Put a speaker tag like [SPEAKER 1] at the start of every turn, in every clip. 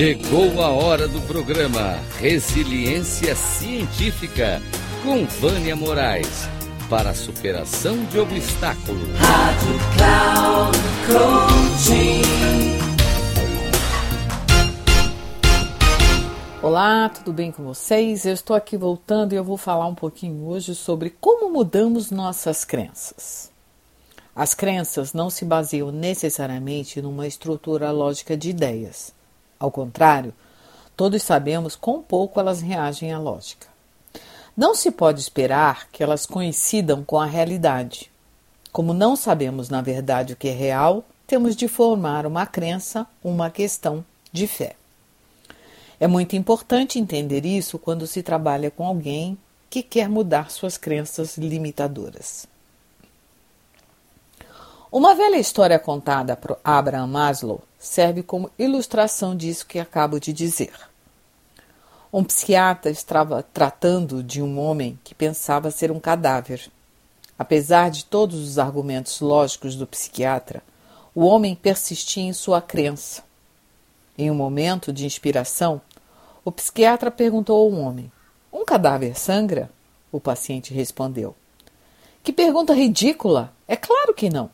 [SPEAKER 1] Chegou a hora do programa Resiliência Científica com Vânia Moraes para a superação de obstáculos. Rádio Cloud Coaching.
[SPEAKER 2] Olá, tudo bem com vocês? Eu estou aqui voltando e eu vou falar um pouquinho hoje sobre como mudamos nossas crenças. As crenças não se baseiam necessariamente numa estrutura lógica de ideias. Ao contrário, todos sabemos quão pouco elas reagem à lógica. Não se pode esperar que elas coincidam com a realidade. Como não sabemos na verdade o que é real, temos de formar uma crença, uma questão de fé. É muito importante entender isso quando se trabalha com alguém que quer mudar suas crenças limitadoras. Uma velha história contada por Abraham Maslow serve como ilustração disso que acabo de dizer. Um psiquiatra estava tratando de um homem que pensava ser um cadáver. Apesar de todos os argumentos lógicos do psiquiatra, o homem persistia em sua crença. Em um momento de inspiração, o psiquiatra perguntou ao homem: Um cadáver sangra? O paciente respondeu: Que pergunta ridícula! É claro que não.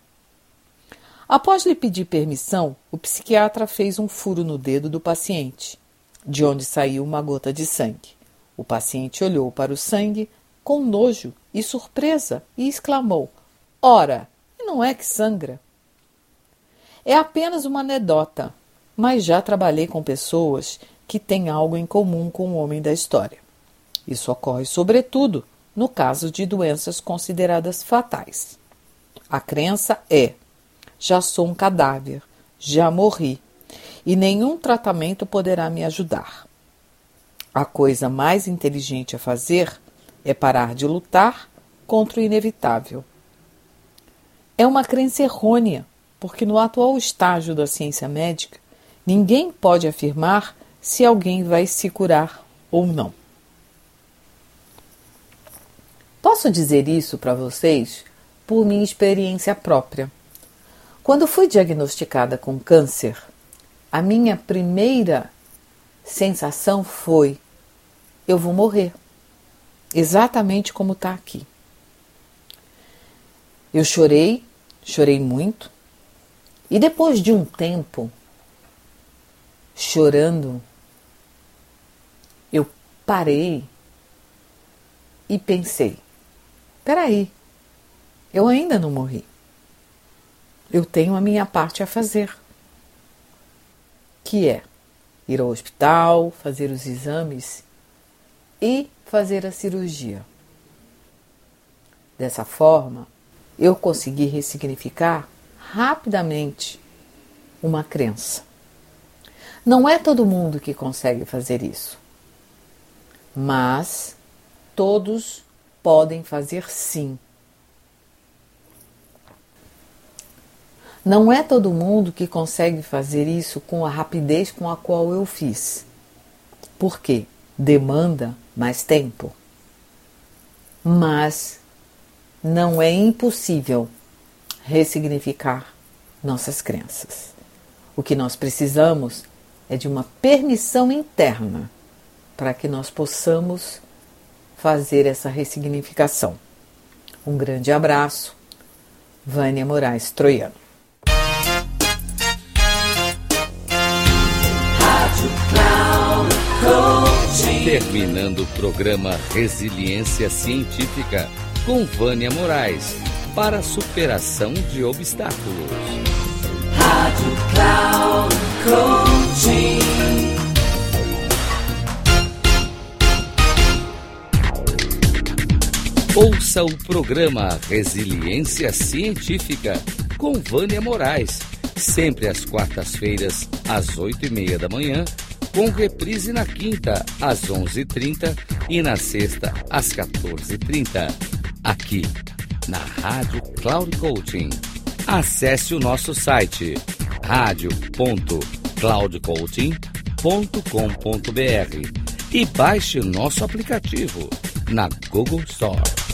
[SPEAKER 2] Após lhe pedir permissão, o psiquiatra fez um furo no dedo do paciente, de onde saiu uma gota de sangue. O paciente olhou para o sangue com nojo e surpresa e exclamou: Ora, não é que sangra? É apenas uma anedota, mas já trabalhei com pessoas que têm algo em comum com o homem da história. Isso ocorre, sobretudo, no caso de doenças consideradas fatais. A crença é já sou um cadáver, já morri, e nenhum tratamento poderá me ajudar. A coisa mais inteligente a fazer é parar de lutar contra o inevitável. É uma crença errônea, porque no atual estágio da ciência médica, ninguém pode afirmar se alguém vai se curar ou não. Posso dizer isso para vocês por minha experiência própria. Quando fui diagnosticada com câncer, a minha primeira sensação foi: eu vou morrer. Exatamente como está aqui. Eu chorei, chorei muito, e depois de um tempo chorando, eu parei e pensei: peraí, eu ainda não morri. Eu tenho a minha parte a fazer, que é ir ao hospital, fazer os exames e fazer a cirurgia. Dessa forma, eu consegui ressignificar rapidamente uma crença. Não é todo mundo que consegue fazer isso, mas todos podem fazer sim. Não é todo mundo que consegue fazer isso com a rapidez com a qual eu fiz. Por quê? Demanda mais tempo. Mas não é impossível ressignificar nossas crenças. O que nós precisamos é de uma permissão interna para que nós possamos fazer essa ressignificação. Um grande abraço, Vânia Moraes Troiano.
[SPEAKER 1] Terminando o programa Resiliência Científica com Vânia Moraes para superação de obstáculos. Rádio Cloud. Ouça o programa Resiliência Científica com Vânia Moraes, sempre às quartas-feiras, às oito e meia da manhã com reprise na quinta, às 11h30 e na sexta, às 14h30. Aqui, na Rádio Cloud Coaching. Acesse o nosso site radio.cloudcoaching.com.br e baixe o nosso aplicativo na Google Store.